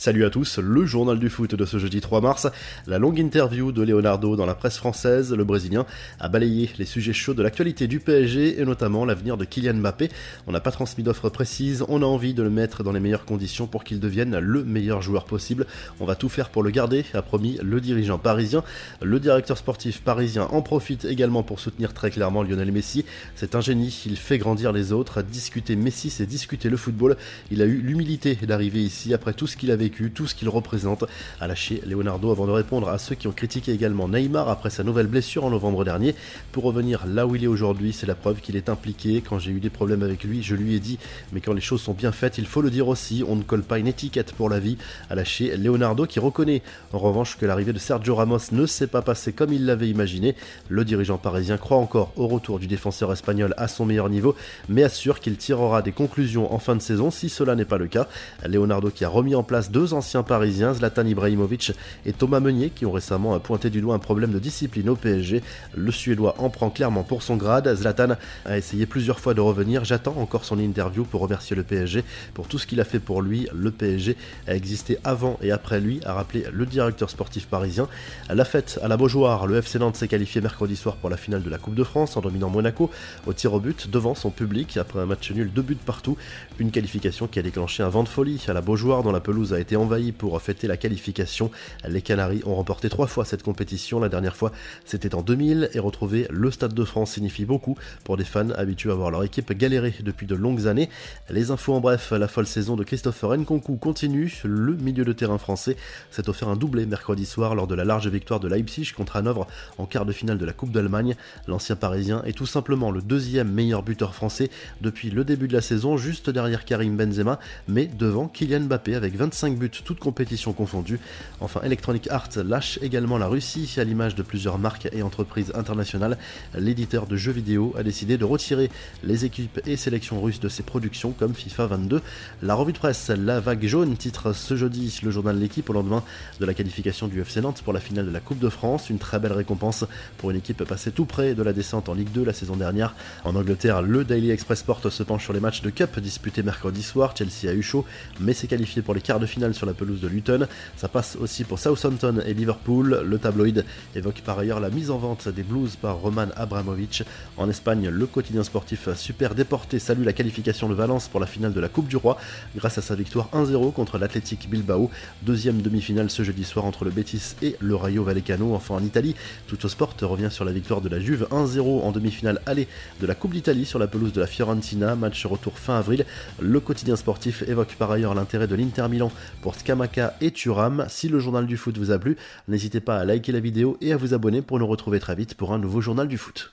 Salut à tous, le journal du foot de ce jeudi 3 mars. La longue interview de Leonardo dans la presse française, le Brésilien a balayé les sujets chauds de l'actualité du PSG et notamment l'avenir de Kylian Mbappé. On n'a pas transmis d'offres précises, on a envie de le mettre dans les meilleures conditions pour qu'il devienne le meilleur joueur possible. On va tout faire pour le garder, a promis le dirigeant parisien. Le directeur sportif parisien en profite également pour soutenir très clairement Lionel Messi. C'est un génie, il fait grandir les autres. Discuter Messi, c'est discuter le football. Il a eu l'humilité d'arriver ici après tout ce qu'il avait tout ce qu'il représente. A lâché Leonardo avant de répondre à ceux qui ont critiqué également Neymar après sa nouvelle blessure en novembre dernier. Pour revenir là où il est aujourd'hui, c'est la preuve qu'il est impliqué. Quand j'ai eu des problèmes avec lui, je lui ai dit, mais quand les choses sont bien faites, il faut le dire aussi, on ne colle pas une étiquette pour la vie. A lâché Leonardo qui reconnaît en revanche que l'arrivée de Sergio Ramos ne s'est pas passée comme il l'avait imaginé. Le dirigeant parisien croit encore au retour du défenseur espagnol à son meilleur niveau, mais assure qu'il tirera des conclusions en fin de saison si cela n'est pas le cas. Leonardo qui a remis en place deux deux anciens parisiens, Zlatan Ibrahimovic et Thomas Meunier, qui ont récemment pointé du doigt un problème de discipline au PSG. Le Suédois en prend clairement pour son grade. Zlatan a essayé plusieurs fois de revenir. J'attends encore son interview pour remercier le PSG pour tout ce qu'il a fait pour lui. Le PSG a existé avant et après lui, a rappelé le directeur sportif parisien. La fête à la Beaujoire, le FC Nantes s'est qualifié mercredi soir pour la finale de la Coupe de France en dominant Monaco au tir au but devant son public après un match nul, deux buts partout. Une qualification qui a déclenché un vent de folie à la Beaujoire dont la pelouse a été envahi pour fêter la qualification. Les Canaries ont remporté trois fois cette compétition. La dernière fois, c'était en 2000 et retrouver le Stade de France signifie beaucoup pour des fans habitués à voir leur équipe galérer depuis de longues années. Les infos en bref, la folle saison de Christopher Nkunku continue. Le milieu de terrain français s'est offert un doublé mercredi soir lors de la large victoire de Leipzig contre Hanovre en quart de finale de la Coupe d'Allemagne. L'ancien parisien est tout simplement le deuxième meilleur buteur français depuis le début de la saison, juste derrière Karim Benzema, mais devant Kylian Mbappé avec 25 buts toutes compétitions confondues. Enfin, Electronic Arts lâche également la Russie à l'image de plusieurs marques et entreprises internationales. L'éditeur de jeux vidéo a décidé de retirer les équipes et sélections russes de ses productions comme FIFA 22. La revue de presse La Vague Jaune titre ce jeudi le journal L'équipe au lendemain de la qualification du FC Nantes pour la finale de la Coupe de France. Une très belle récompense pour une équipe passée tout près de la descente en Ligue 2 la saison dernière. En Angleterre, le Daily Express Sport se penche sur les matchs de Cup disputés mercredi soir. Chelsea a eu chaud, mais s'est qualifié pour les quarts de finale sur la pelouse de Luton. Ça passe aussi pour Southampton et Liverpool. Le tabloïd évoque par ailleurs la mise en vente des Blues par Roman Abramovich. En Espagne, le quotidien sportif Super Déporté salue la qualification de Valence pour la finale de la Coupe du Roi grâce à sa victoire 1-0 contre l'Athletic Bilbao. Deuxième demi-finale ce jeudi soir entre le Betis et le Rayo Vallecano. Enfin en Italie, Tutto Sport revient sur la victoire de la Juve 1-0 en demi-finale aller de la Coupe d'Italie sur la pelouse de la Fiorentina. Match retour fin avril. Le quotidien sportif évoque par ailleurs l'intérêt de l'Inter Milan pour Skamaka et Turam. Si le journal du foot vous a plu, n'hésitez pas à liker la vidéo et à vous abonner pour nous retrouver très vite pour un nouveau journal du foot.